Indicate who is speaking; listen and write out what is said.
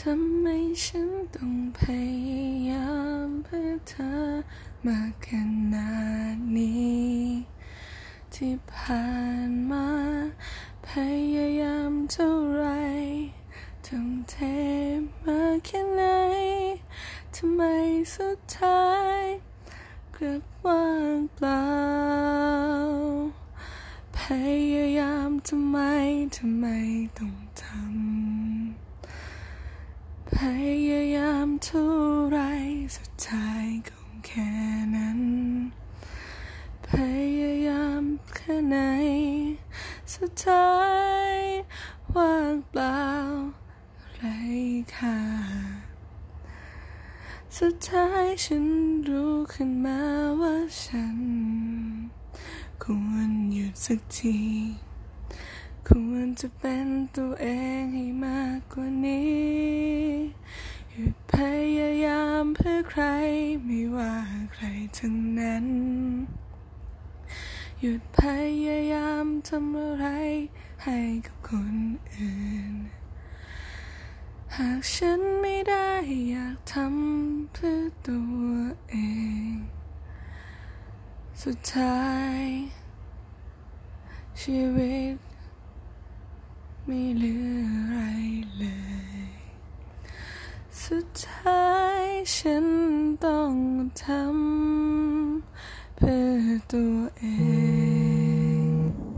Speaker 1: ทำไมฉันต้องพยายามเพื่อเธอมาขนาดนี้ ที่ผ่านมา พยายามเท่าไรทุ่มเทมาแค่ไหนทำไมสุดท้ายกลับว่างเปล่า พยายามทำไมทำไมต้องทำ พยายามเท่าไรสุดท้ายก็แค่นั้น พยายามแค่ไหน สุดท้ายว่างเปล่าไรค่าสุดท้ายฉันรู้ขึ้นมาว่าฉัน ควรหยุดสักที ควรจะเป็นตัวเองให้มา ยุดพยายามเพื่อใครไม่ว่าใครทั้งนั้น หยุดพยายามทำอะไรให้กับคนอื่น หากฉันไม่ได้อยากทำเพื่อตัวเอง สุดท้าย ชีวิตไม่เหลืออะไร สุดท้ายฉันต้องทำเพื่อตัวเอง